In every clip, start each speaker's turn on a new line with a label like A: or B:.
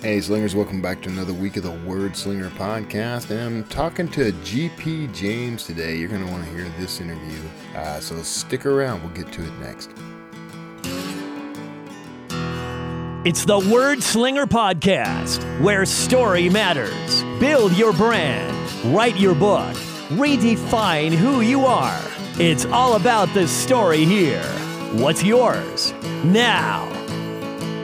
A: Hey, Slingers, welcome back to another week of the Word Slinger podcast. And I'm talking to GP James today. You're going to want to hear this interview. Uh, so stick around, we'll get to it next.
B: It's the Word Slinger Podcast, where story matters. Build your brand, write your book, redefine who you are. It's all about the story here. What's yours? Now,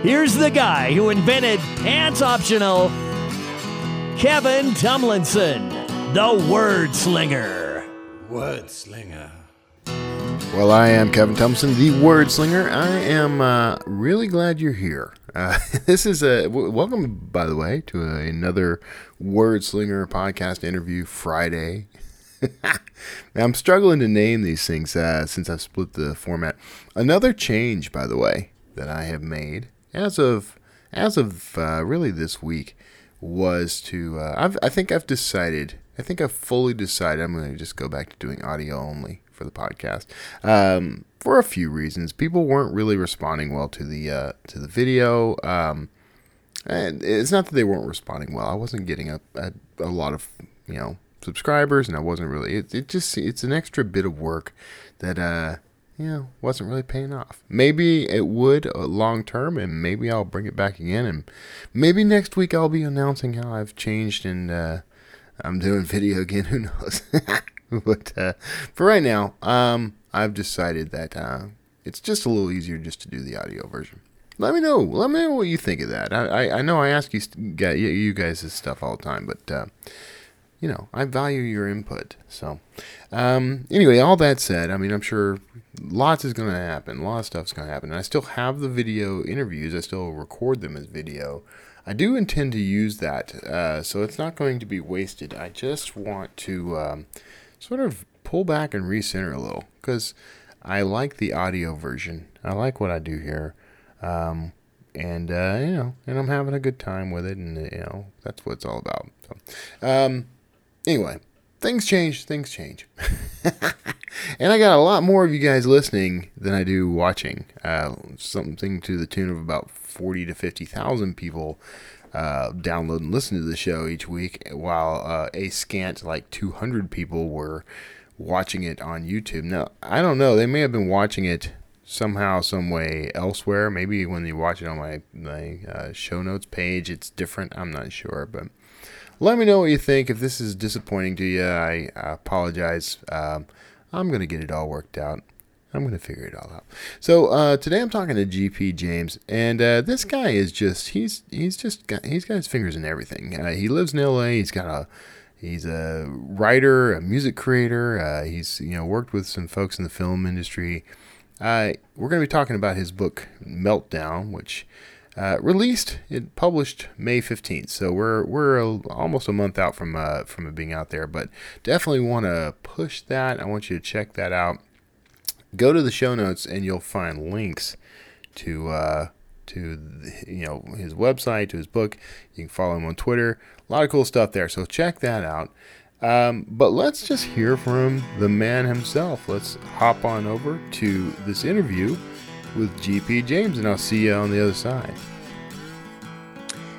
B: here's the guy who invented pants optional, Kevin Tumlinson, the Word Slinger.
C: Word Slinger.
A: Well, I am Kevin Tumlinson, the Word Slinger. I am uh, really glad you're here. Uh, this is a w- welcome, by the way, to a, another Word Slinger podcast interview Friday. I'm struggling to name these things uh, since I've split the format. Another change, by the way, that I have made as of as of uh, really this week was to uh, I think I've decided. I think I've fully decided I'm going to just go back to doing audio only for the podcast um, for a few reasons. People weren't really responding well to the uh, to the video. Um, and it's not that they weren't responding well. I wasn't getting a, a, a lot of you know subscribers, and I wasn't really. It, it just it's an extra bit of work that uh know wasn't really paying off. Maybe it would uh, long term, and maybe I'll bring it back again, and maybe next week I'll be announcing how I've changed and uh, I'm doing video again. Who knows? but uh, for right now, um, I've decided that uh, it's just a little easier just to do the audio version. Let me know. Let me know what you think of that. I, I, I know I ask you you guys this stuff all the time, but uh, you know I value your input. So um, anyway, all that said, I mean I'm sure lots is going to happen. A lot of stuff's going to happen. And I still have the video interviews. I still record them as video. I do intend to use that, uh, so it's not going to be wasted. I just want to um, sort of pull back and recenter a little because I like the audio version. I like what I do here, um, and uh, you know, and I'm having a good time with it, and you know, that's what it's all about. So, um, anyway, things change. Things change. and I got a lot more of you guys listening than I do watching. Uh, something to the tune of about forty to fifty thousand people uh, download and listen to the show each week, while uh, a scant like two hundred people were watching it on YouTube. Now I don't know; they may have been watching it somehow, some way elsewhere. Maybe when you watch it on my my uh, show notes page, it's different. I'm not sure, but let me know what you think. If this is disappointing to you, I, apologize. Um, I'm going to get it all worked out. I'm going to figure it all out. So uh, today I'm talking to GP James, and uh, this guy is just he's he's just got he's got his fingers in everything. Uh, he lives in LA. He's got a he's a writer, a music creator. Uh, he's you know worked with some folks in the film industry. Uh, we're going to be talking about his book Meltdown, which uh, released, it published May 15th, so we're we're a, almost a month out from uh, from it being out there. But definitely want to push that. I want you to check that out. Go to the show notes and you'll find links to uh, to you know his website, to his book. You can follow him on Twitter. A lot of cool stuff there. So check that out. Um, but let's just hear from the man himself. Let's hop on over to this interview with GP James, and I'll see you on the other side.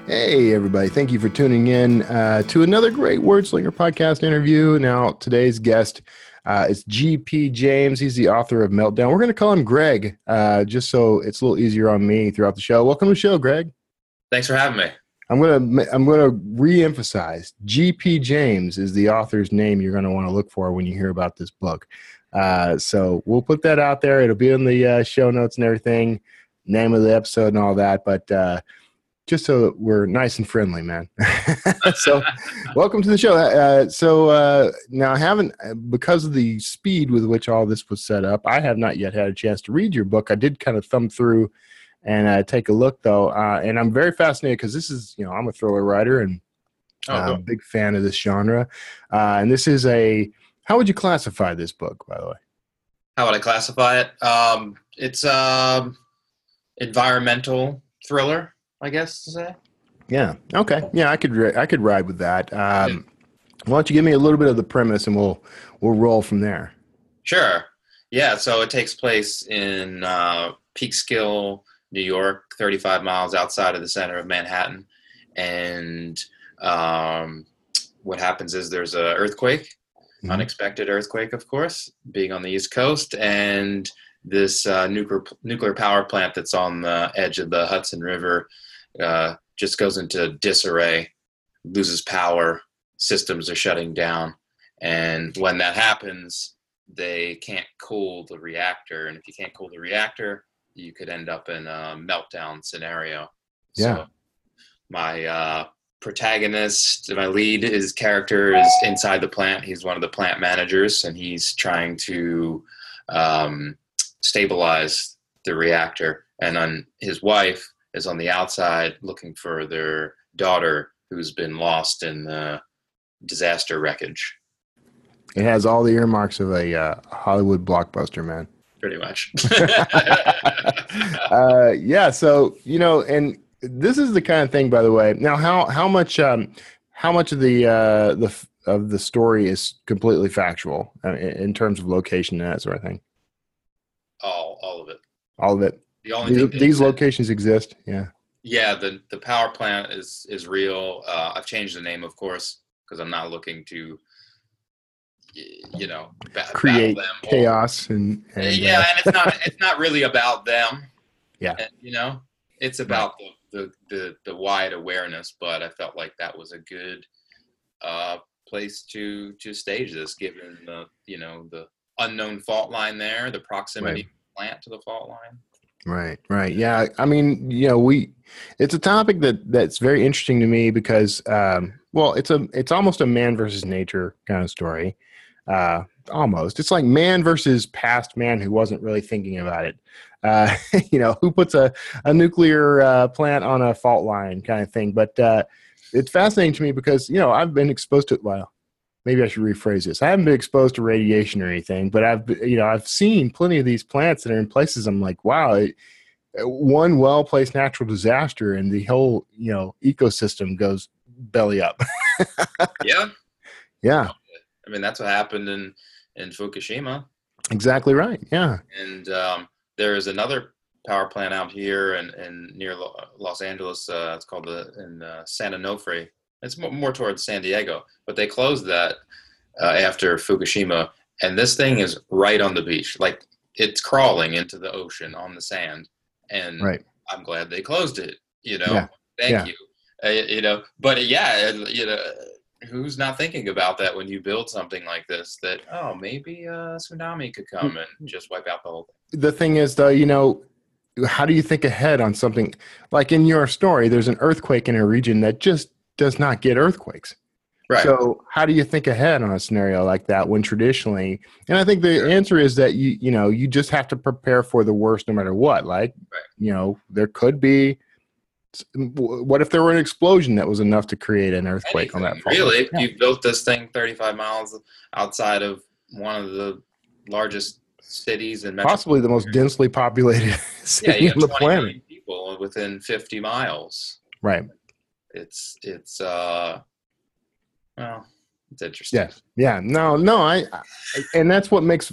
A: Hey, everybody. Thank you for tuning in uh, to another great Wordslinger podcast interview. Now, today's guest uh, is GP James. He's the author of Meltdown. We're going to call him Greg, uh, just so it's a little easier on me throughout the show. Welcome to the show, Greg.
D: Thanks for having me.
A: I'm gonna I'm gonna re-emphasize. GP James is the author's name you're gonna want to look for when you hear about this book. Uh, so we'll put that out there. It'll be in the uh, show notes and everything, name of the episode and all that. But uh, just so we're nice and friendly, man. so welcome to the show. Uh, so uh, now I haven't, because of the speed with which all this was set up, I have not yet had a chance to read your book. I did kind of thumb through and uh, take a look though, and I'm very fascinated because this is, you know, I'm a thriller writer and
D: Oh, cool.
A: big fan of this genre. and this is a how would you classify this book, by the way?
D: How would I classify it? Um, it's um, environmental thriller, I guess to say.
A: Yeah. Okay. Yeah, I could I could ride with that. Um, Why don't you give me a little bit of the premise, and we'll we'll roll from there.
D: Sure. Yeah. So it takes place in uh, Peekskill, New York, 35 miles outside of the center of Manhattan, and um, what happens is there's a earthquake,
E: Mhm.
D: unexpected earthquake, of course, being on the East Coast, and this uh, nuclear nuclear power plant that's on the edge of the Hudson River uh, just goes into disarray, loses power, systems are shutting down, and when that happens, they can't cool the reactor, and if you can't cool the reactor, you could end up in a meltdown scenario.
E: Yeah.
D: So my uh, protagonist, my lead, his character is inside the plant. He's one of the plant managers, and he's trying to um, stabilize the reactor. And then his wife is on the outside looking for their daughter who's been lost in the disaster wreckage,
E: It has all the earmarks of a uh, Hollywood blockbuster, man.
D: pretty much.
E: uh, yeah. So you know, and this is the kind of thing, by the way. Now, how how much um, how much of the uh, the of the story is completely factual uh, in, in terms of location and that sort of thing?
D: all, all of it.
E: All of it.
D: The only
E: These, these locations exist. Yeah.
D: Yeah, the the power plant is is real. Uh, I've changed the name, of course, because I'm not looking to, you know, ba-
E: Create
D: them or-
E: chaos and, and
D: yeah,
E: uh,
D: and it's not it's not really about them.
E: Yeah.
D: And, you know, it's about the, the the the wide awareness. But I felt like that was a good uh, place to to stage this, given the you know the unknown fault line there, the proximity
E: Right.
D: the plant to the fault line.
E: Right, right. Yeah. I mean, you know, we it's a topic that that's very interesting to me because um well, it's a it's almost a man versus nature kind of story. Uh almost. It's like man versus past man who wasn't really thinking about it. Uh you know, who puts a a nuclear uh plant on a fault line kind of thing. But uh it's fascinating to me because, you know, I've been exposed to well, maybe I should rephrase this. I haven't been exposed to radiation or anything, but I've you know I've seen plenty of these plants that are in places. I'm like, wow, it, one well placed natural disaster and the whole you know ecosystem goes belly up.
D: Yeah,
E: yeah,
D: I mean that's what happened in in Fukushima.
E: exactly right. Yeah,
D: and um, there is another power plant out here and in, near Lo- Los Angeles. Uh, it's called the in uh, San Onofre. It's more, more towards San Diego, but they closed that uh, after Fukushima. And this thing is right on the beach, like it's crawling into the ocean on the sand. And
E: right.
D: I'm glad they closed it. You know,
E: Yeah.
D: thank
E: Yeah.
D: you. Uh, you know, but yeah, uh, you know, who's not thinking about that when you build something like this? That oh, maybe a tsunami could come
E: Mm.
D: and just wipe out the whole thing.
E: The thing is, though, you know, how do you think ahead on something like in your story? There's an earthquake in a region that just does not get earthquakes.
D: Right.
E: So how do you think ahead on a scenario like that when traditionally and I think the answer is that you you know you just have to prepare for the worst no matter what. Like
D: Right.
E: you know there could be what if there were an explosion that was enough to create an earthquake on that
D: Anything,
E: fault?
D: really,
E: Yeah.
D: you built this thing 35 miles outside of one of the largest cities metro-
E: Possibly the most densely populated
D: yeah,
E: city
D: you
E: on the planet.
D: people within 50 miles.
E: Right.
D: It's it's uh, well, it's interesting.
E: Yes. Yeah. No. No. I, I. And that's what makes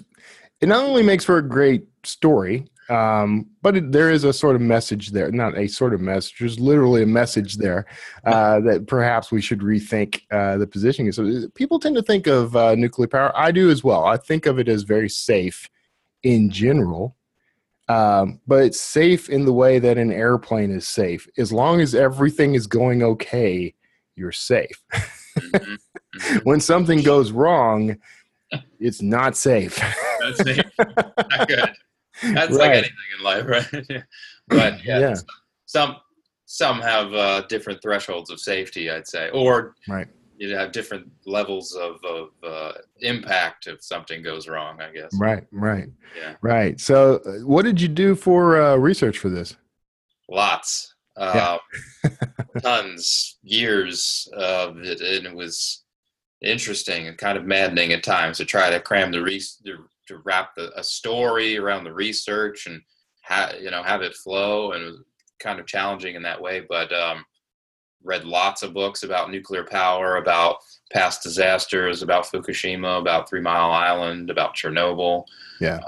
E: it not only makes for a great story, um, but it, there is a sort of message there. Not a sort of message. There's literally a message there uh, that perhaps we should rethink uh, the positioning. So people tend to think of uh, nuclear power. I do as well. I think of it as very safe in general. Um, but it's safe in the way that an airplane is safe. As long as everything is going okay, you're safe
D: Mhm, mhm.
E: when something goes wrong, it's not safe.
D: That's it. Not good. That's like anything in life, right? but yeah,
E: Yeah.
D: some some have uh, different thresholds of safety, I'd say, or
E: Right.
D: You have different levels of, of uh, impact if something goes wrong. I guess.
E: Right, right,
D: Yeah.
E: right. So, uh, what did you do for uh, research for this?
D: Lots. Uh, tons, years of it, and it was interesting and kind of maddening at times to try to cram the re- to, to wrap the, a story around the research and ha- you know have it flow, and it was kind of challenging in that way. But um, read lots of books about nuclear power, about past disasters, about Fukushima, about Three Mile Island, about Chernobyl
E: Yeah,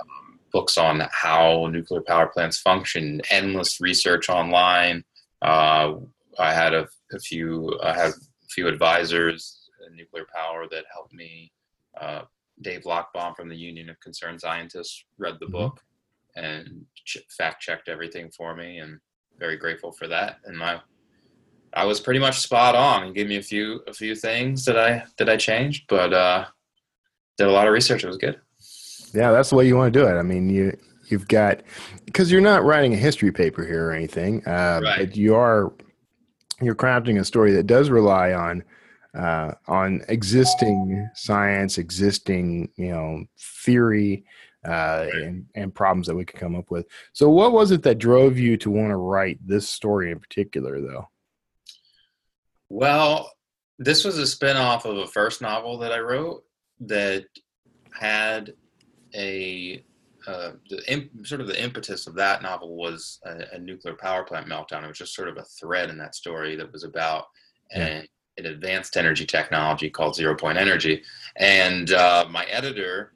D: books on how nuclear power plants function, endless research online, uh, I had a, a few I had a few advisors in nuclear power that helped me. Uh, Dave Lochbaum from the Union of Concerned Scientists read the
E: Mhm.
D: book and ch- fact checked everything for me, and very grateful for that. And my I was pretty much spot on. He gave me a few a few things that I that I changed, but uh, did a lot of research. It was good.
E: Yeah, that's the way you want to do it. I mean, you you've got because you're not writing a history paper here or anything, uh,
D: Right.
E: but you are you're crafting a story that does rely on uh, on existing science, existing you know theory, uh, and and problems that we could come up with. So, what was it that drove you to want to write this story in particular, though?
D: Well, this was a spin-off of a first novel that I wrote that had a uh, the imp, sort of the impetus of that novel was a, a nuclear power plant meltdown. It was just sort of a thread in that story that was about an, an advanced energy technology called zero point energy. And uh, my editor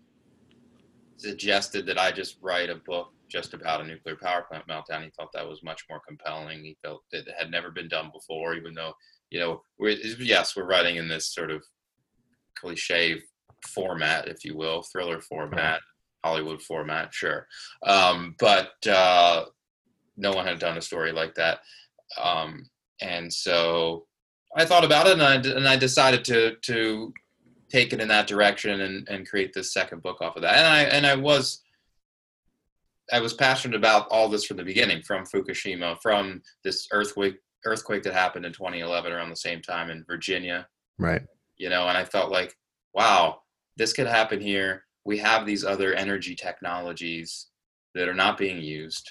D: suggested that I just write a book just about a nuclear power plant meltdown. He thought that was much more compelling. He felt that it had never been done before, even though you know, we're, yes, we're writing in this sort of cliche format, if you will, thriller format, Hollywood format, sure. Um, but uh, no one had done a story like that. Um, and so I thought about it and I, and I decided to, to take it in that direction and, and create this second book off of that. And I, and I was, I was passionate about all this from the beginning, from Fukushima, from this earthquake earthquake that happened in 2011 around the same time in Virginia,
E: Right.
D: you know, and I felt like, wow, this could happen here. We have these other energy technologies that are not being used,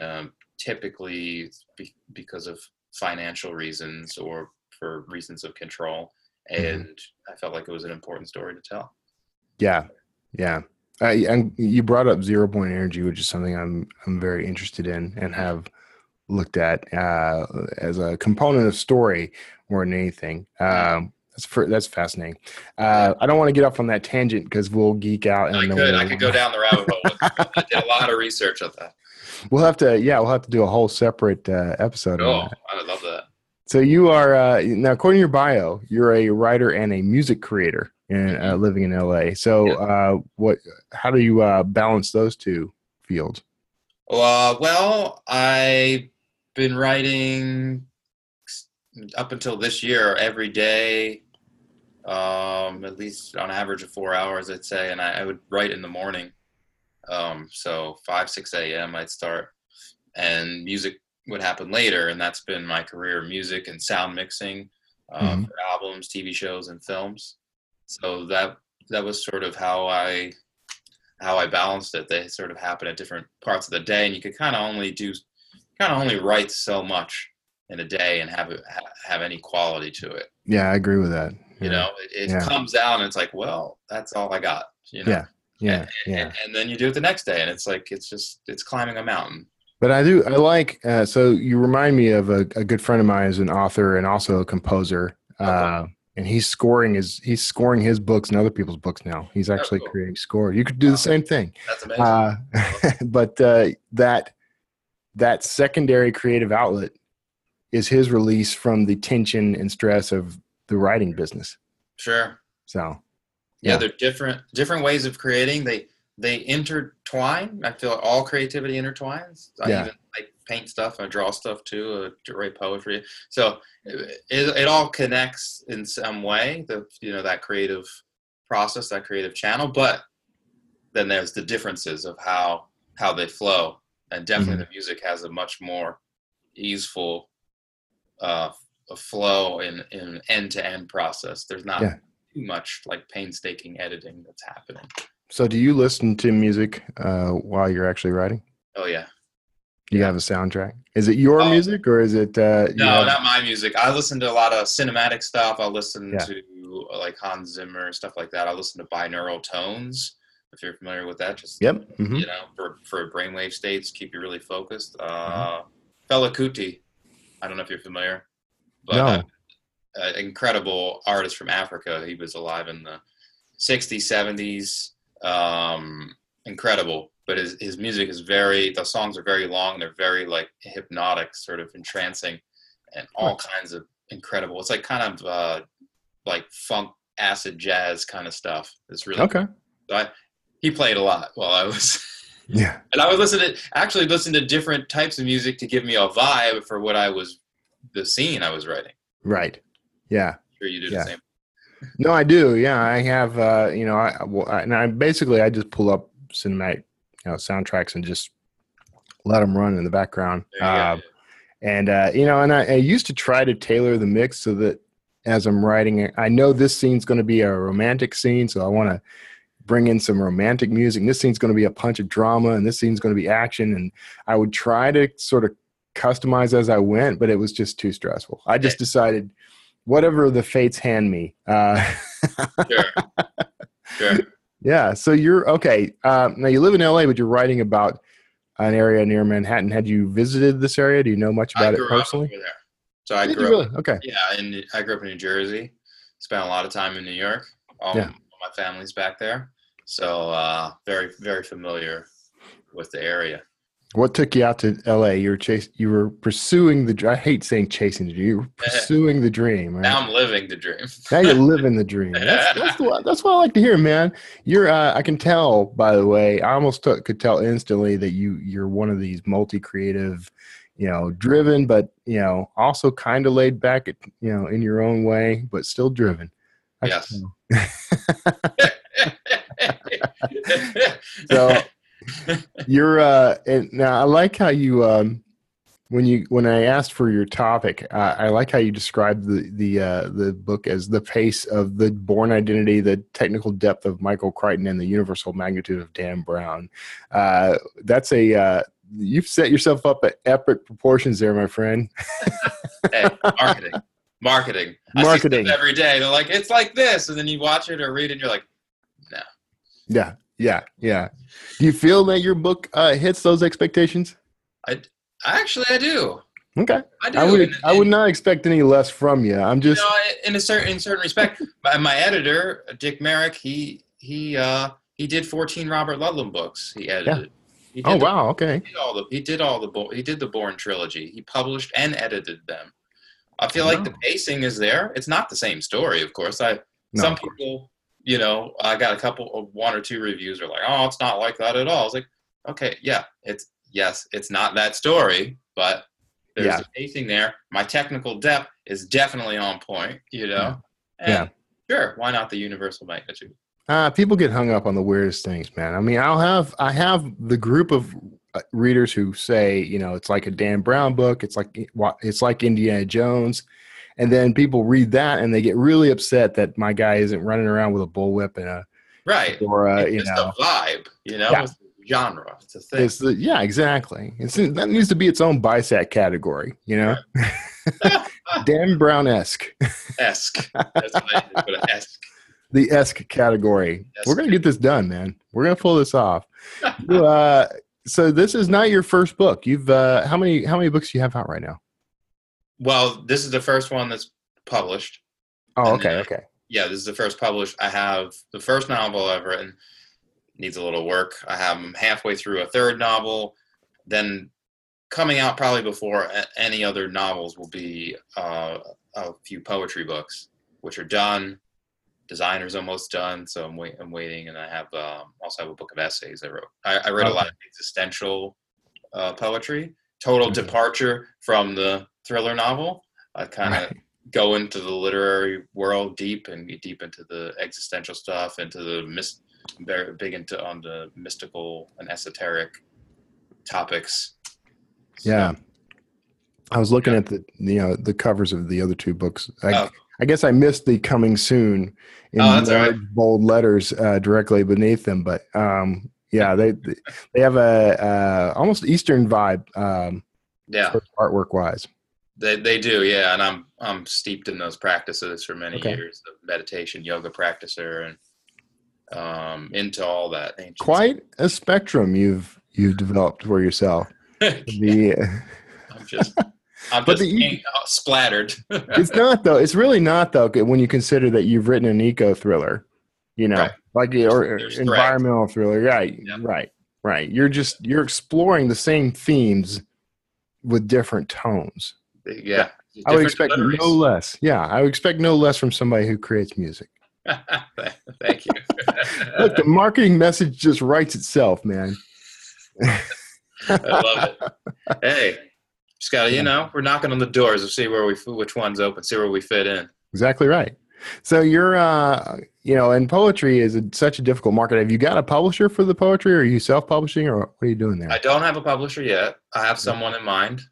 D: um, typically be- because of financial reasons or for reasons of control. And I felt like it was an important story to tell.
E: Yeah, yeah. Uh, and you brought up zero point energy, which is something I'm I'm very interested in and have looked at uh, as a component of story more than anything. Um, that's for, that's fascinating. Uh, I don't want to get off on that tangent because we'll geek out.
D: I could, I could go down the rabbit hole. I did a lot of research on that.
E: We'll have to, yeah, we'll have to do a whole separate uh, episode. on
D: Oh. I love that.
E: So you are uh, now, according to your bio, you're a writer and a music creator, and uh, living in LA. So, uh, what? How do you uh, balance those two fields?
D: Uh, well, I've been writing up until this year every day, um, at least on average of four hours, I'd say, and I, I would write in the morning. Um, so five, six a.m. I'd start, and music would happen later, and that's been my career: music and sound mixing uh,
E: Mhm.
D: for albums, TV shows, and films. So that that was sort of how I how I balanced it. They sort of happen at different parts of the day, and you could kind of only do kind of only write so much in a day and have have any quality to it.
E: Yeah, I agree with that.
D: You know, it, it
E: Yeah.
D: comes out and it's like, well, that's all I got. You know,
E: Yeah, yeah,
D: and,
E: yeah.
D: and, and then you do it the next day, and it's like it's just it's climbing a mountain.
E: But I do. I like. Uh, so you remind me of a, a good friend of mine, is an author and also a composer. Uh, and he's scoring his he's scoring his books and other people's books now. He's actually
D: Oh, cool.
E: creating score. You could do the same thing.
D: That's amazing.
E: Uh, but uh, that that secondary creative outlet is his release from the tension and stress of the writing business.
D: sure.
E: So
D: yeah,
E: Yeah.
D: they're different different ways of creating they they intertwine i feel all creativity intertwines i
E: Yeah.
D: even like paint stuff i draw stuff too uh, to write poetry so it, it all connects in some way the you know that creative process that creative channel but then there's the differences of how how they flow and definitely
E: Mm-hmm.
D: the music has a much more easeful uh flow in in end-to-end process there's not
E: Yeah.
D: too much like painstaking editing that's happening
E: so do you listen to music uh, while you're actually writing?
D: oh yeah
E: you have a soundtrack? Is it your
D: Oh.
E: music or is it? Uh,
D: no
E: have-
D: not my music i listen to a lot of cinematic stuff i'll listen
E: Yeah.
D: to like hans zimmer stuff like that i'll listen to binaural tones if you're familiar with that just
E: Yep. mhm.
D: you know for for brainwave states keep you really focused
E: Mm-hmm.
D: uh Fela Kuti i don't know if you're familiar but
E: No.
D: uh, uh, incredible artist from Africa. He was alive in the 60s, 70s. Um, incredible. But his, his music is very, the songs are very long. They're very like hypnotic, sort of entrancing. and all kinds of incredible. It's like kind of uh, like funk, acid jazz kind of stuff. It's really
A: Okay.
D: So I, he played a lot while I was,
A: Yeah.
D: and I would listen to actually listen to different types of music to give me a vibe for what I was, the scene I was writing.
A: Right. Yeah.
D: sure you do
A: Yeah.
D: the same.
A: No, I do. Yeah, I have. Uh, you know, I, well, I and I basically I just pull up cinematic, you know, soundtracks and just let them run in the background.
D: Go.
A: Uh, and uh, you know, and I, I used to try to tailor the mix so that as I'm writing it, I know this scene's going to be a romantic scene, so I want to bring in some romantic music. And this scene's going to be a punch of drama, and this scene's going to be action. And I would try to sort of customize as I went, but it was just too stressful. I just decided, whatever the fates hand me. Uh,
D: Sure. sure.
A: yeah. So you're okay. Uh, now you live in LA, but you're writing about an area near Manhattan. Had you visited this area? Do you know much about it personally?
D: there. So I
A: Did
D: grew
A: you
D: up.
A: Okay.
D: Yeah, and I grew up in New Jersey. Spent a lot of time in New York. All
A: Yeah.
D: my family's back there, so uh, very very familiar with the area.
A: What took you out to LA? You were chasing. You were pursuing the. I hate saying chasing the dream. You were pursuing the dream. Right?
D: Now I'm living the dream.
A: Now you're living the dream. That's, that's, the, that's what I like to hear, man. You're. Uh, I can tell, by the way. I almost took, could tell instantly that you you're one of these multi-creative, you know, driven, but you know, also kind of laid back, at, you know, in your own way, but still driven. I
D: Yes.
A: So you're. Uh, and now I like how you. Um, when you when I asked for your topic, uh, I like how you described the the uh, the book as the pace of the Bourne Identity, the technical depth of Michael Crichton, and the universal magnitude of Dan Brown. Uh, that's a uh, you've set yourself up at epic proportions there, my friend.
D: hey, marketing, marketing, I see
A: Marketing.
D: every day. They're like, it's like this, and then you watch it or read it, and you're like,
A: Yeah, yeah, yeah. Do you feel that your book uh, hits those expectations?
D: I actually, I do.
A: Okay,
D: I do.
A: I would
D: And-
A: I would not expect any less from you. I'm
D: you
A: just
D: know, in a certain in certain respect, my, my editor Dick Marek, he he uh he did 14 Robert Ludlum books. He edited. He
A: oh
D: the-
A: wow, okay,
D: He did all the he did all the he did the Bourne trilogy. He published and edited them. I feel like the pacing is there. It's not the same story, of course. I
A: No,
D: some people, you know, I got a couple of one or two reviews are like, "Oh, it's not like that at all." I was like, "Okay, yeah, it's yes, it's not that story, but there's
A: Yeah.
D: the pacing there. My technical depth is definitely on point, you know."
A: Yeah.
D: And Sure, why not the universal magnitude?
A: Uh, people get hung up on the weirdest things, man. I mean, I'll have I have the group of uh, readers who say, you know, it's like a Dan Brown book. It's like it's like Indiana Jones, and then people read that and they get really upset that my guy isn't running around with a bullwhip and a
D: Right.
A: or a,
D: it's
A: you know,
D: a vibe, you know,
A: Yeah.
D: it's genre. It's a thing.
A: it's the yeah, exactly. It's that needs to be its own bisect category, you know. Dan Brown esque,
D: esque. That's what esque.
A: the esque category.
D: Esque.
A: We're gonna get this done, man. We're gonna pull this off. Uh, so this is not your first book. You've uh, how many how many books do you have out right now?
D: Well, this is the first one that's published.
A: Oh, okay, okay.
D: Yeah, this is the first published. I have the first novel I've written needs a little work. I have them halfway through a third novel. Then coming out probably before any other novels will be uh, a few poetry books, which are done. Designer's almost done, so I'm, wait- I'm waiting, and I have um, also have a book of essays I wrote. I, I read a lot of existential uh, poetry. Total
A: Mhm.
D: departure from the thriller novel. I kind of
A: Right.
D: go into the literary world deep and get deep into the existential stuff, into the mis- very big into on the mystical and esoteric topics. So,
A: Yeah. I was looking at the you know the covers of the other two books. I,
D: Oh.
A: I guess I missed the coming soon in
D: Oh, all right.
A: large, bold letters uh, directly beneath them, but um, yeah, they they have a uh, almost Eastern vibe um,
D: yeah,
A: artwork wise.
D: They they do. Yeah, and I'm I'm steeped in those practices for many
A: Okay.
D: years of meditation, yoga practicer, and um, into all that. ancient
A: Quite a spectrum you've you've developed for yourself.
D: stuff.
A: The
D: I'm just I'm
A: But
D: just
A: the-
D: being, splattered.
A: it's not though. It's really not though when you consider that you've written an eco thriller, you know,
D: Right.
A: like or
D: There's
A: environmental thriller. Right,
D: Yeah.
A: right, right. You're just you're exploring the same themes with different tones.
D: Yeah,
A: I would expect
D: deliveries.
A: no less. Yeah, I would expect no less from somebody who creates music.
D: Thank you.
A: Look, the marketing message just writes itself, man.
D: I love it. Hey, Scotty, you know, we're knocking on the doors to see where we, which one's open, see where we fit in.
A: Exactly right. So you're, uh, you know, and poetry is a, such a difficult market. Have you got a publisher for the poetry, or are you self-publishing, or what are you doing there?
D: I don't have a publisher yet. I have someone in mind.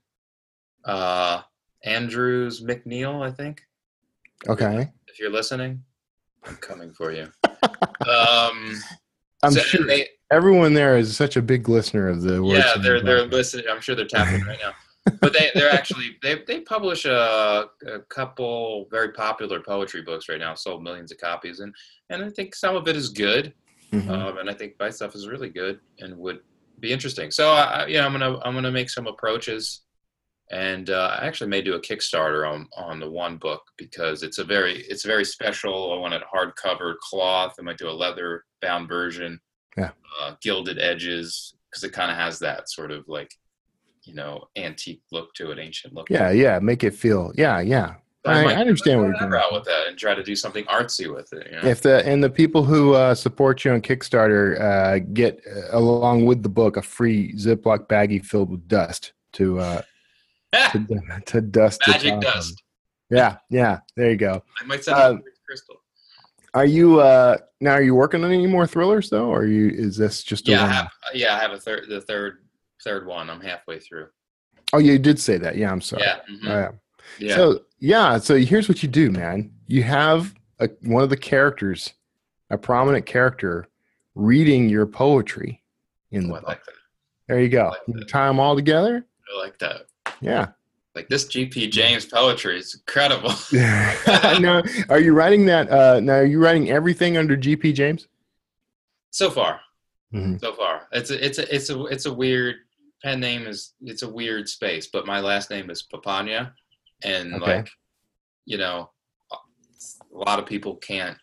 D: Uh, Andrews McMeel, I think.
A: okay,
D: If you're listening, I'm coming for you. Um,
A: I'm
D: so
A: sure
D: they,
A: everyone there is such a big listener of the. Words
D: yeah, they're they're listening. I'm sure they're tapping right now. But they they're actually they they publish a, a couple very popular poetry books right now, sold millions of copies, and and I think some of it is good,
A: Mhm.
D: um, and I think my stuff is really good and would be interesting. So I- you know I'm gonna I'm gonna make some approaches, and uh, I actually may do a Kickstarter on on the one book because it's a very it's very special. I want it hardcover cloth. I might do a leather bound version.
A: Yeah.
D: Uh, gilded edges because it kind of has that sort of like you know antique look to it, ancient look.
A: yeah, yeah, make it feel. Yeah, yeah.
D: So
A: I- I understand what you're doing.
D: route with that and try to do something artsy with it. You know?
A: If the and the people who uh, support you on Kickstarter uh, get uh, along with the book a free Ziploc baggie filled with dust to uh, to, to dust
D: Magic dust.
A: Yeah, yeah. There you go.
D: I might send
A: Uh,
D: Crystal.
A: Are you uh, now? Are you working on any more thrillers though, or are you? Is this just
D: Yeah, I have, yeah, I have a third, the third, third one. I'm halfway through.
A: Oh, you did say that. Yeah, I'm sorry.
D: Yeah, mhm,
A: Oh, yeah.
D: yeah.
A: So yeah, so here's what you do, man. You have a, one of the characters, a prominent character, reading your poetry in the
D: Oh, I
A: book.
D: like that.
A: There you go.
D: like
A: You tie them all together.
D: I like that.
A: Yeah.
D: Like this GP James poetry is incredible.
A: now, are you writing that? Uh, now, are you writing everything under GP James?
D: so far,
A: Mhm.
D: so far, it's a, it's a, it's a, it's a weird pen name is it's a weird space, but my last name is Papania, and
A: Okay.
D: like, you know, a lot of people can't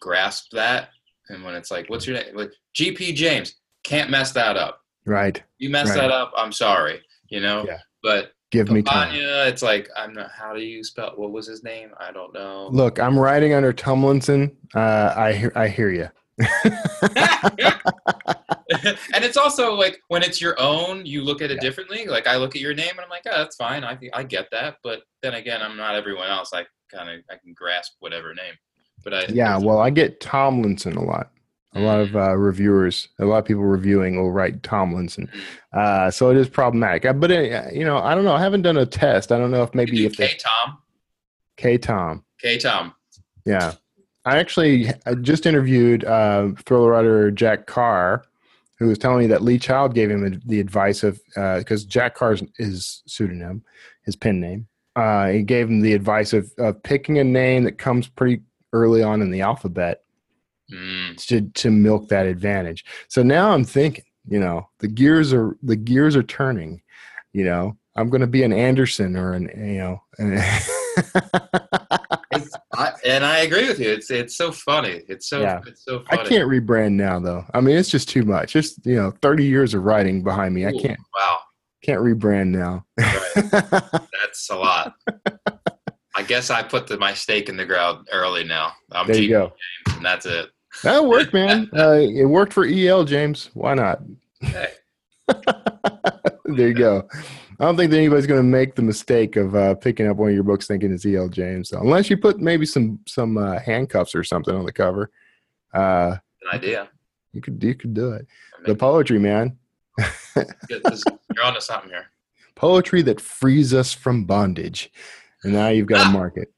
D: grasp that, and when it's like, what's your name? Like GP James, can't mess that up.
A: Right.
D: You mess
A: Right.
D: that up, I'm sorry. You know,
A: Yeah.
D: but
A: Give me time.
D: It's like I'm not. How do you spell? What was his name? I don't know.
A: Look, I'm writing under Tumlinson. Uh, I hear. I hear you.
D: and it's also like when it's your own, you look at it
A: Yeah.
D: differently. Like I look at your name and I'm like, oh, that's fine. I I get that. But then again, I'm not everyone else. I kind of I can grasp whatever name. But I
A: Yeah. Well, I get Tomlinson a lot. A lot of uh, reviewers, a lot of people reviewing will write Tomlinson. Uh, so it is problematic. Uh, But uh, you know, I don't know. I haven't done a test. I don't know if maybe if
D: K
A: they
D: Tom,
A: K Tom.
D: K Tom.
A: Yeah. I actually I just interviewed uh, thriller writer Jack Carr, who was telling me that Lee Child gave him the advice of because Jack Carr's his pseudonym, his pen name. Uh, he gave him the advice of, of picking a name that comes pretty early on in the alphabet
D: Mm.
A: to to milk that advantage. So now I'm thinking, you know, the gears are the gears are turning. You know, I'm going to be an Anderson or an you know.
D: It's, I, and I agree with you. It's it's so funny. It's so
A: Yeah.
D: it's so
A: I can't rebrand now though. I mean, it's just too much. Just you know, 30 years of writing behind me. I can't
D: Wow,
A: can't rebrand now.
D: right. that's a lot. I guess I put the, my stake in the ground early now. I'm
A: there you go.
D: James, and that's it.
A: That'll work, man. Uh, it worked for EL James. Why not?
D: Hey.
A: there you go. I don't think that anybody's going to make the mistake of uh, picking up one of your books thinking it's E.L. James, unless you put maybe some some uh, handcuffs or something on the cover. Uh,
D: An idea.
A: you could you could do it. The poetry, man,
D: you're onto something here.
A: poetry that frees us from bondage, and now you've got a market.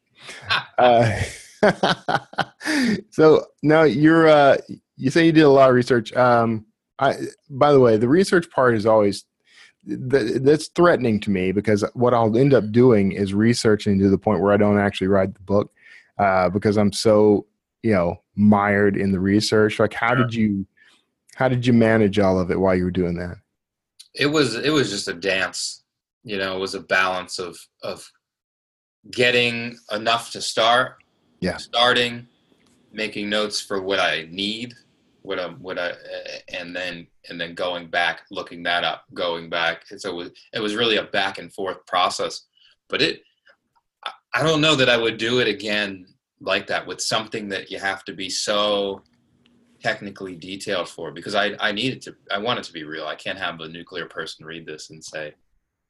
A: So now you're uh, you say you did a lot of research. Um, I by the way, the research part is always th- that's threatening to me because what I'll end up doing is researching to the point where I don't actually write the book uh, because I'm so you know mired in the research. Like, how did you how did you manage all of it while you were doing that?
D: It was it was just a dance. You know, it was a balance of of getting enough to start.
A: Yeah.
D: Starting, making notes for what I need, what I what I, and then and then going back, looking that up, going back. And so it was it was really a back and forth process. But it I don't know that I would do it again like that with something that you have to be so technically detailed for because I I need it to I want it to be real. I can't have a nuclear person read this and say,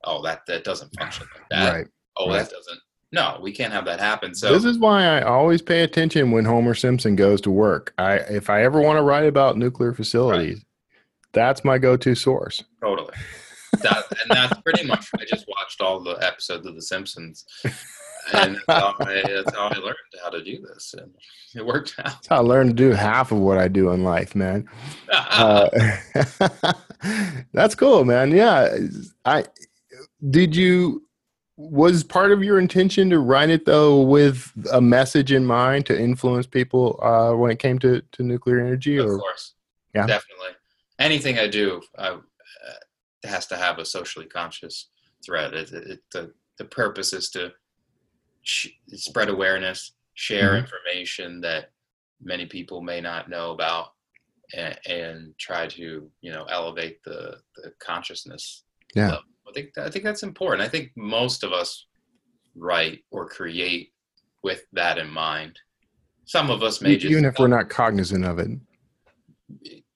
D: "Oh, that that doesn't function like that."
A: right.
D: Oh,
A: right.
D: that doesn't. No, we can't have that happen. So
A: this is why I always pay attention when Homer Simpson goes to work. I if I ever want to write about nuclear facilities, that's my go-to source.
D: totally. That, and that's pretty much. I just watched all the episodes of The Simpsons, and that's how, I, that's how I learned how to do this, and it worked out.
A: That's how I learned to do half of what I do in life, man. Uh, that's cool, man. Yeah, I did you was part of your intention to write it though with a message in mind to influence people uh, when it came to, to nuclear energy
D: of
A: or
D: course,
A: Yeah.
D: definitely. Anything I do I, uh, has to have a socially conscious thread. It, it, it- the the purpose is to sh- spread awareness, share
A: Mhm.
D: information that many people may not know about, and, and try to you know elevate the the consciousness.
A: Yeah.
D: level. I think I think that's important. I think most of us write or create with that in mind. Some of us may just
A: even if we're not cognizant of it.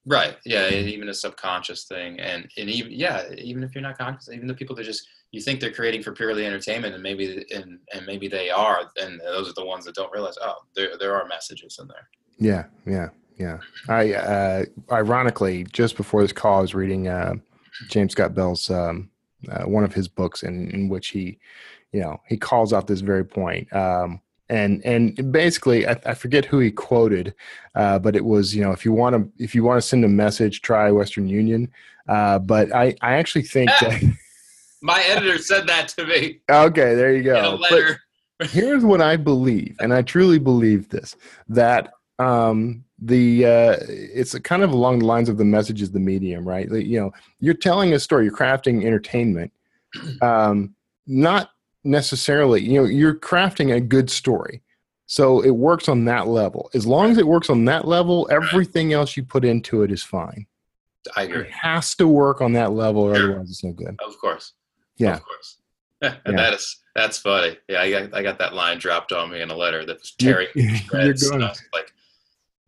D: Right. Yeah. Even a subconscious thing, and and even yeah, even if you're not conscious, even the people that just you think they're creating for purely entertainment, and maybe and and maybe they are, and those are the ones that don't realize. Oh, there there are messages in there.
A: Yeah, yeah, yeah. I uh, ironically just before this call, I was reading uh, James Scott Bell's um, uh, one of his books, in, in which he, you know, he calls out this very point. Um, and and basically, I, I forget who he quoted, uh, but it was you know if you want to if you want to send a message, try Western Union. Uh, but I I actually think that
D: My editor said that to me
A: okay, there you go. But- here's what I believe, and I truly believe this that um, the uh, it's kind of along the lines of the message is the medium, right? That, you know, you're telling a story, you're crafting entertainment, um, not necessarily. You know, you're crafting a good story, so it works on that level. As long as it works on that level, everything else you put into it is fine.
D: I
A: It has to work on that level, or otherwise it's no good.
D: Of course.
A: Yeah.
D: Of course. and that is that's funny. Yeah, I got I got that line dropped on me in a letter that was
A: You're-
D: tearing
A: you're going-
D: I like,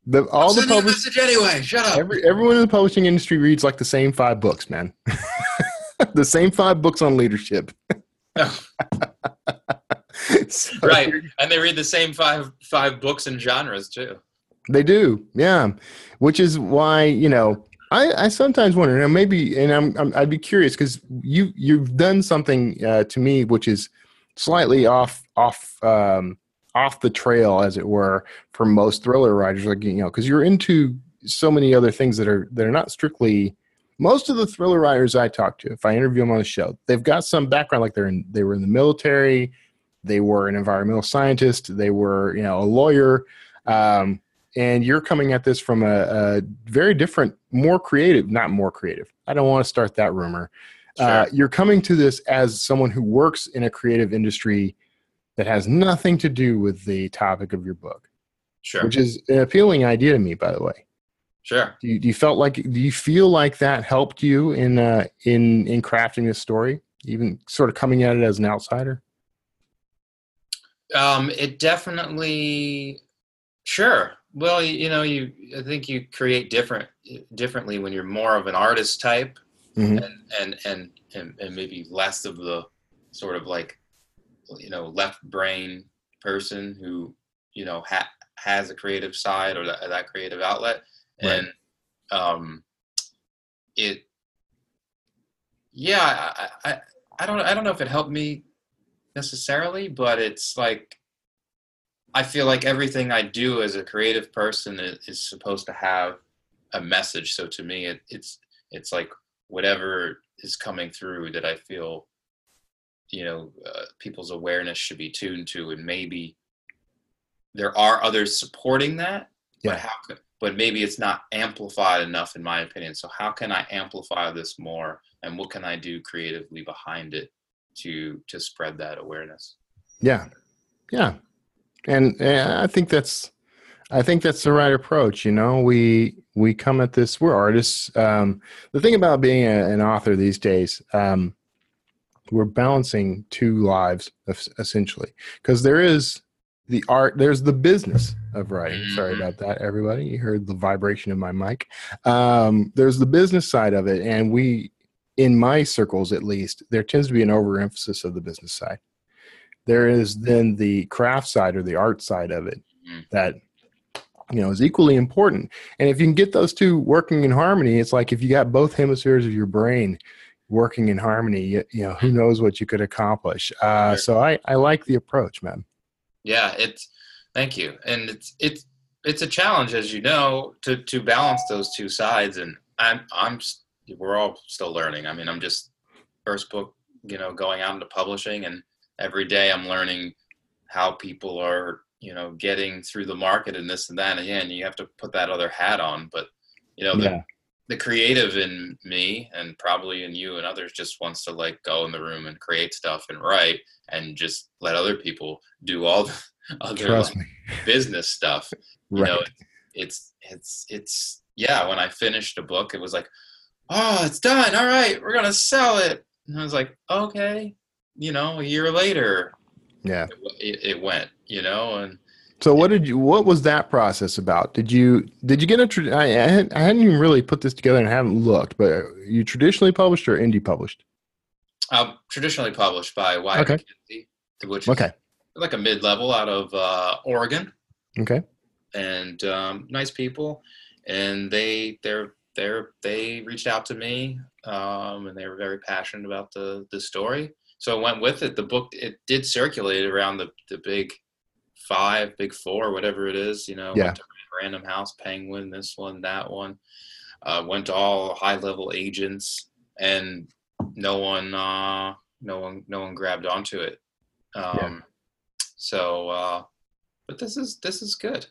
A: The, all
D: all
A: the
D: send you a
A: public
D: message anyway. Shut up.
A: Every, everyone in the publishing industry reads like the same five books, man. the same five books on leadership. So-
D: right, and they read the same five five books and genres too.
A: They do, yeah. Which is why you know I, I sometimes wonder, and maybe, and I'm, I'm I'd be curious because you you've done something uh, to me which is slightly off off um, off the trail, as it were, for most thriller writers. Like you know, because you're into so many other things that are that are not strictly. Most of the thriller writers I talk to, if I interview them on the show, they've got some background, like they're in they were in the military, they were an environmental scientist, they were you know a lawyer. Um, and you're coming at this from a, a very different, more creative, not more creative. I don't want to start that rumor. Uh, you're coming to this as someone who works in a creative industry that has nothing to do with the topic of your book,
D: sure,
A: which is an appealing idea to me, by the way.
D: sure.
A: Do you, do you felt like do you feel like that helped you in uh, in in crafting this story, even sort of coming at it as an outsider?
D: Um, it definitely, sure. Well, you, you know, you I think you create different differently when you're more of an artist type,
A: Mhm.
D: and, and and and and maybe less of the sort of like, you know, left brain person who you know ha- has a creative side or that, that creative outlet,
A: Right.
D: and um, it, yeah, I, I I don't I don't know if it helped me necessarily, but it's like I feel like everything I do as a creative person is, is supposed to have a message. So to me, it, it's it's like whatever is coming through that I feel, you know, uh, people's awareness should be tuned to, and maybe there are others supporting that,
A: Yeah.
D: but how could, but maybe it's not amplified enough, in my opinion. So how can I amplify this more, and what can I do creatively behind it to to spread that awareness?
A: Yeah, yeah, and, and I think that's I think that's the right approach. You know, we we come at this. We're artists. Um, the thing about being a, an author these days, um,
E: we're balancing two lives essentially. Because there is the art there's the business of writing. Sorry
D: Mm-hmm.
E: about that everybody. You heard the vibration of my mic. Um, there's the business side of it and we in my circles at least there tends to be an overemphasis of the business side. There is then the craft side or the art side of it
D: Mhm.
E: that you know is equally important. And if you can get those two working in harmony it's like if you got both hemispheres of your brain working in harmony you, you know who knows what you could accomplish uh, so I, I like the approach man
D: Yeah, it's thank you, and it's it's it's a challenge, as you know, to to balance those two sides. And I'm I'm we're all still learning. I mean, I'm just first book, you know, going out into publishing, and every day I'm learning how people are, you know, getting through the market and this and that. And again, you have to put that other hat on, but you know, the
E: Yeah.
D: The creative in me and probably in you and others just wants to like go in the room and create stuff and write and just let other people do all the other
E: trust
D: like,
E: me.
D: business stuff. You
E: right.
D: know it's it's it's yeah when i finished a book it was like oh it's done. All right. We're gonna sell it. And i was like okay. You know a year later
E: yeah.
D: it, it went you know and
E: so what did you what was that process about? Did you did you get a I, I, hadn't, even really put this together and haven't looked but you traditionally published or indie published?
D: I'm traditionally published by Wyatt
E: Okay.
D: MacKenzie, which is
E: okay.
D: like a mid-level out of uh, oregon.
E: Okay.
D: And um, nice people, and they they're they're they reached out to me, um, and they were very passionate about the the story. So I went with it. The book it did circulate around the the big five, big four, whatever it is. You know,
E: Yeah.
D: went to Random House, Penguin, this one, that one. Uh, went to all high level agents, and no one uh, no one no one grabbed onto it. Um, So, uh, but this is this is good.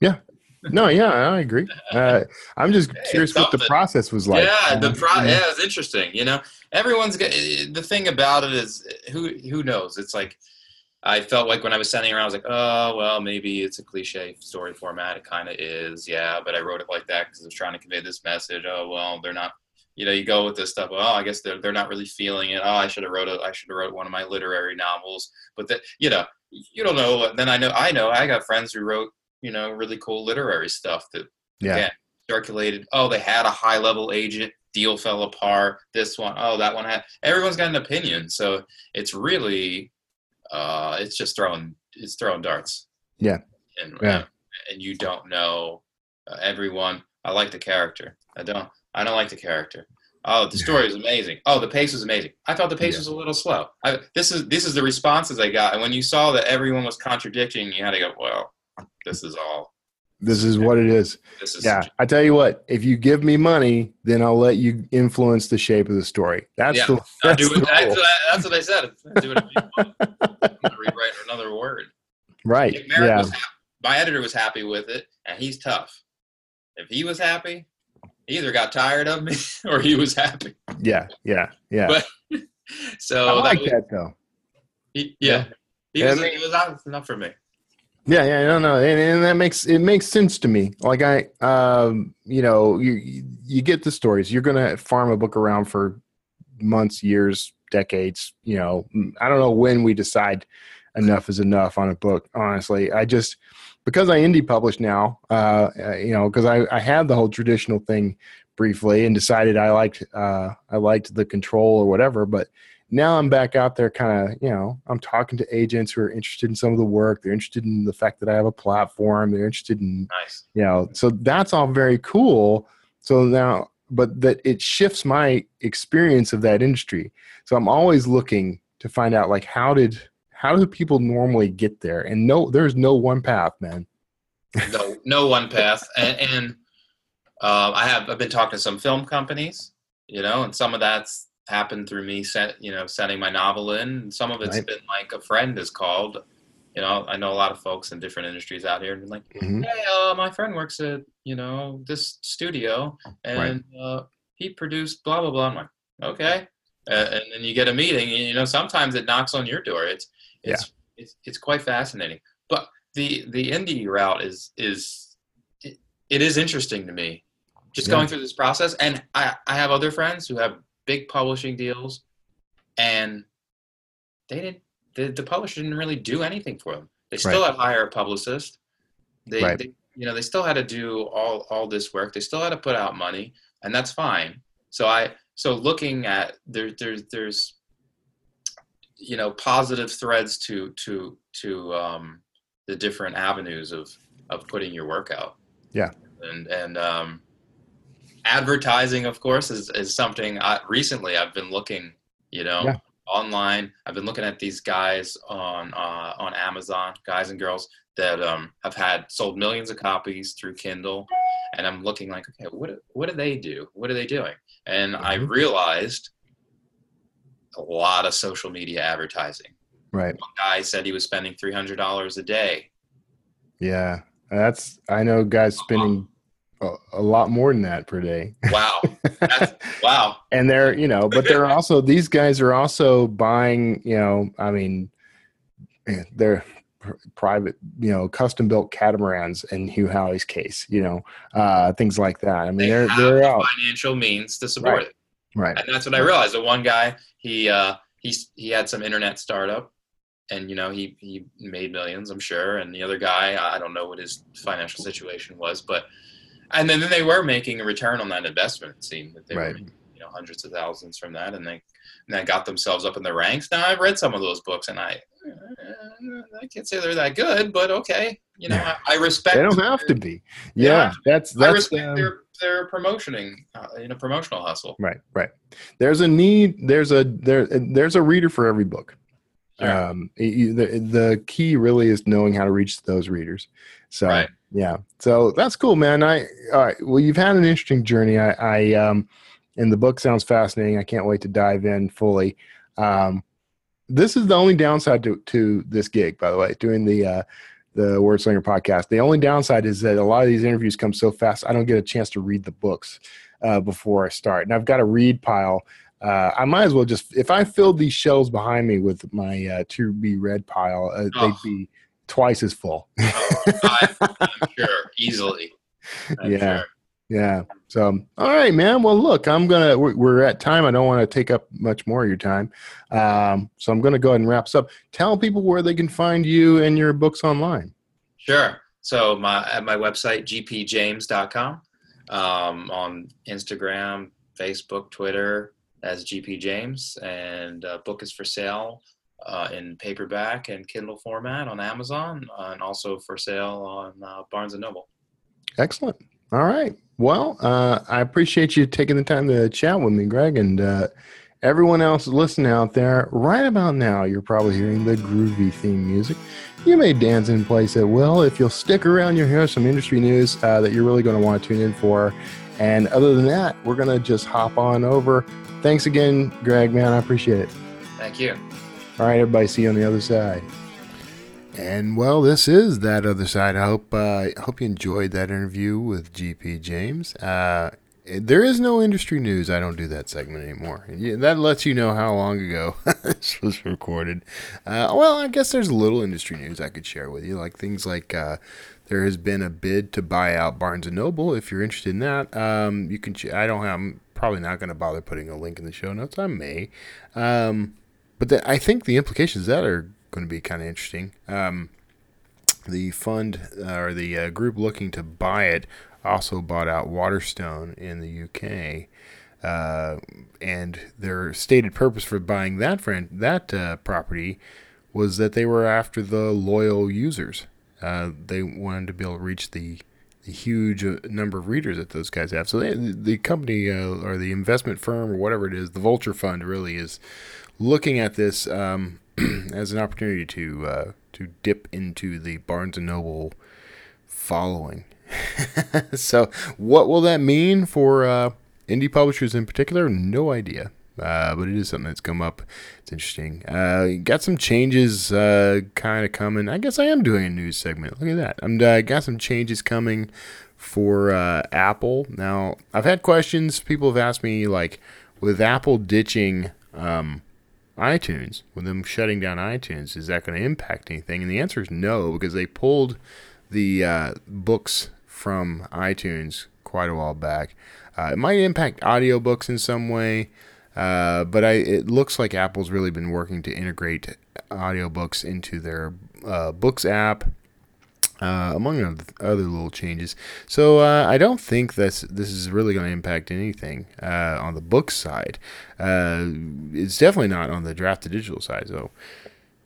D: Yeah.
E: No yeah i agree uh, i'm just
D: Hey,
E: curious what the process was like
D: yeah, the pro- yeah, it's interesting. You know, everyone's got the thing about it is who who knows. It's like I felt like when I was sending around, I was like, oh well, maybe it's a cliche story format. It kind of is, yeah. But I wrote it like that because I was trying to convey this message. Oh well, they're not. You know, you go with this stuff. Oh, I guess they're they're not really feeling it. Oh, I should have wrote a I should have wrote one of my literary novels. But that you know, you don't know. Then I know I know I got friends who wrote you know really cool literary stuff that
E: yeah
D: again, circulated. Oh, they had a high level agent. Deal fell apart. This one, oh, that one had. Everyone's got an opinion, so it's really, uh, it's just throwing, it's throwing darts.
E: Yeah.
D: And
E: Yeah.
D: and you don't know uh, everyone. I like the character. I don't. I don't like the character. Oh, the story is amazing. Oh, the pace was amazing. I thought the pace
E: Yeah.
D: was a little slow. I, this is this is the responses I got, and when you saw that everyone was contradicting, you had to go, well, this is all.
E: This is what it is
D: This is
E: yeah i tell you what if you give me money then i'll let you influence the shape of the story that's
D: Yeah.
E: the, that's,
D: do
E: the
D: that's, what I- what said. Do it if you want. I'm gonna rewrite another word.
E: right yeah
D: was my editor was happy with it, and he's tough. If he was happy, he either got tired of me or he was happy.
E: yeah yeah yeah
D: But- So
E: i like
D: was-
E: that though
D: he- yeah, he was,
E: I mean-
D: he was out enough for me.
E: Yeah, yeah, no, no, and, and that makes it makes sense to me. Like I, um, you know, you you get the stories. You're gonna farm a book around for months, years, decades. You know, I don't know when we decide enough is enough on a book. Honestly, I just because I indie publish now, uh, uh, you know, because I I had the whole traditional thing briefly and decided I liked uh, I liked the control or whatever, but now I'm back out there kind of, you know, I'm talking to agents who are interested in some of the work. They're interested in the fact that I have a platform. They're interested in,
D: Nice.
E: you know, so that's all very cool. So now, but that it shifts my experience of that industry. So I'm always looking to find out like how did how do people normally get there? And no, there's no one path, man.
D: No, no one path, and, and um, I have I've been talking to some film companies, you know, and some of that's happened through me, sent you know, sending my novel in. Some of it's
E: Right.
D: been like a friend has called. You know, I know a lot of folks in different industries out here, and like,
E: Mhm.
D: hey, uh, my friend works at you know this studio, and uh, he produced blah blah blah. I'm like, okay, uh, and then you get a meeting, and you know sometimes it knocks on your door. It's it's it's, it's quite fascinating. But the the indie route is is it, it is interesting to me. Just
E: Yeah.
D: going through this process, and I I have other friends who have big publishing deals, and they didn't. The, the publisher didn't really do anything for them. They still right. had to hire a publicist. They, right. they, you know, they still had to do all all this work. They still had to put out money, and that's fine. So I, so looking at there, there's there's you know positive threads to to to um, the different avenues of of putting your work out.
A: Yeah.
D: And and um, advertising, of course, is is something I, recently I've been looking. You know, yeah. online. I've been looking at these guys on uh, on Amazon, guys and girls that um, have had sold millions of copies through Kindle, and I'm looking like, okay, what what do they do? What are they doing? And mm-hmm. I realized a lot of social media advertising.
A: Right.
D: One guy said he was spending three hundred dollars a day.
A: Yeah, that's I know guys spending a, a, lot more than that per day.
D: Wow. wow.
A: and they're you know, but they're also these guys are also buying. You know, I mean, they're private, you know, custom built catamarans in Hugh Howey's case, you know, uh, things like that. I mean, they are they're
D: the
A: out.
D: financial means to support
A: right.
D: it.
A: Right.
D: And that's what I realized. The one guy, he uh, he he had some internet startup, and you know he he made millions, I'm sure. And the other guy, I don't know what his financial situation was, but and then, then they were making a return on that investment. It seemed that they right. were making you know hundreds of thousands from that, and they and they got themselves up in the ranks. Now I've read some of those books, and I I can't say they're that good, but okay, you know I, I respect.
A: they don't have to be. Yeah, yeah, that's that's. I
D: respect um, their their promotioning uh, in a promotional hustle.
A: Right, right. There's a need. There's a there. There's a reader for every book. Sure. Um, the the key really is knowing how to reach those readers. So right. yeah, so that's cool, man. I all right. Well, you've had an interesting journey. I, I um, and the book sounds fascinating. I can't wait to dive in fully. Um, this is the only downside to to this gig, by the way, doing the uh, the Wordslinger podcast. The only downside is that a lot of these interviews come so fast, I don't get a chance to read the books uh, before I start. And I've got a read pile. Uh, I might as well just, if I filled these shelves behind me with my uh, to be read pile, uh, oh. they'd be twice as full.
D: oh, I, am sure, easily. I'm
A: yeah. Sure. Yeah. So, all right, man. Well, look, I'm gonna. We're, we're at time. I don't want to take up much more of your time, um, so I'm gonna go ahead and wrap this up. Tell people where they can find you and your books online.
D: Sure. So my at my website gpjames.com, um, on Instagram, Facebook, Twitter as GP James, and uh, book is for sale uh, in paperback and Kindle format on Amazon, uh, and also for sale on uh, Barnes and Noble.
A: Excellent. All right. Well, uh, I appreciate you taking the time to chat with me, Greg, and uh, everyone else listening out there. Right about now, you're probably hearing the groovy theme music. You may dance in place at will. If you'll stick around, you'll hear some industry news that you're really going to want to tune in for. And other than that, we're going to just hop on over. Thanks again, Greg, man. I appreciate it.
D: Thank you.
A: All right, everybody. See you on the other side. And well, this is that other side. I hope uh, I hope you enjoyed that interview with GP James. Uh, there is no industry news. I don't do that segment anymore. That lets you know how long ago this was recorded. Uh, well, I guess there's a little industry news I could share with you, like things like uh, there has been a bid to buy out Barnes and Noble. If you're interested in that, um, you can. I don't. Have, I'm probably not going to bother putting a link in the show notes. I may, um, but the, I think the implications that are going to be kind of interesting. Um, the fund uh, or the uh, group looking to buy it also bought out Waterstone in the UK. Uh, and their stated purpose for buying that friend, that uh, property was that they were after the loyal users. Uh, they wanted to be able to reach the the huge uh, number of readers that those guys have. So they, the company or the investment firm or whatever it is, the Vulture Fund really is looking at this um, as an opportunity to uh, to dip into the Barnes and Noble following. so, what will that mean for uh, indie publishers in particular? No idea. Uh, but it is something that's come up. It's interesting. Uh, got some changes uh, kind of coming. I guess I am doing a news segment. Look at that. I'm uh, got some changes coming for uh, Apple. Now, I've had questions. People have asked me like, with Apple ditching um, iTunes, with them shutting down iTunes, is that going to impact anything? And the answer is no, because they pulled the uh, books from iTunes quite a while back. Uh, it might impact audiobooks in some way. Uh, but I, it looks like Apple's really been working to integrate audiobooks into their uh, Books app, uh, among other little changes. So uh, I don't think this this is really going to impact anything uh, on the book side. Uh, it's definitely not on the Draft2Digital side. So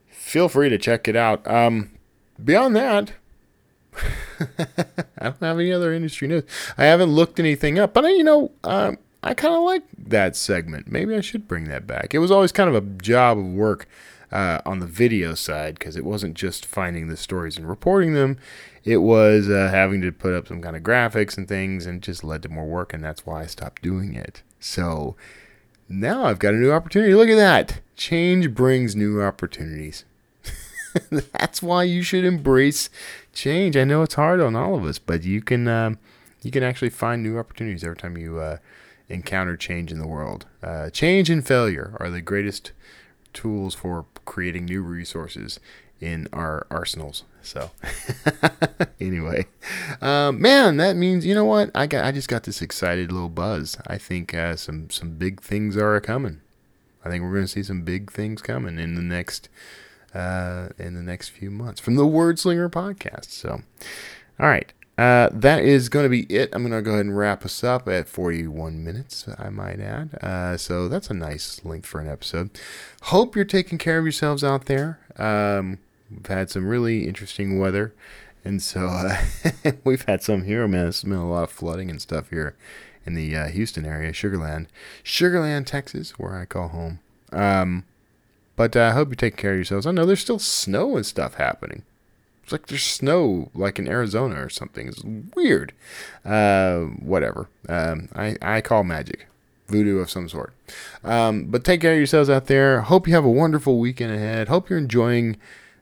A: feel free to check it out. Um, beyond that. I don't have any other industry news. I haven't looked anything up, but you know, um, I kind of like that segment. Maybe I should bring that back. It was always kind of a job of work uh, on the video side because it wasn't just finding the stories and reporting them. It was uh, having to put up some kind of graphics and things, and just led to more work, and that's why I stopped doing it. So now I've got a new opportunity. Look at that! Change brings new opportunities. that's why you should embrace change. I know it's hard on all of us, but you can um, you can actually find new opportunities every time you uh, encounter change in the world. Uh, change and failure are the greatest tools for creating new resources in our arsenals. So, anyway, um, man, that means you know what? I got I just got this excited little buzz. I think uh, some some big things are coming. I think we're going to see some big things coming in the next uh, in the next few months from the Wordslinger podcast. So, all right. Uh, that is going to be it. I'm going to go ahead and wrap us up at 41 minutes, I might add. Uh, so that's a nice length for an episode. Hope you're taking care of yourselves out there. Um, we've had some really interesting weather. And so uh, we've had some here, man. It's been a lot of flooding and stuff here in the uh, Houston area, Sugar Land, Sugarland, Texas, where I call home. Um, but uh, I hope you're taking care of yourselves. I know there's still snow and stuff happening. It's like there's snow, like in Arizona or something. It's weird. Uh, whatever. Um, I, I call magic, voodoo of some sort. Um, but take care of yourselves out there. Hope you have a wonderful weekend ahead. Hope you're enjoying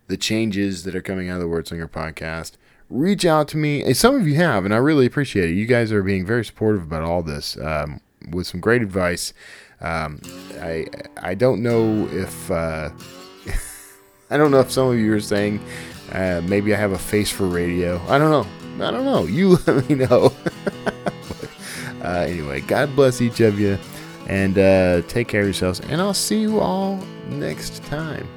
A: the changes that are coming out of the Wordslinger podcast. Reach out to me. Some of you have, and I really appreciate it. You guys are being very supportive about all this um, with some great advice. Um, I I don't know if uh, I don't know if some of you are saying uh, maybe I have a face for radio. I don't know. I don't know. You let me know. but, uh, anyway, God bless each of you, and uh, take care of yourselves. And I'll see you all next time.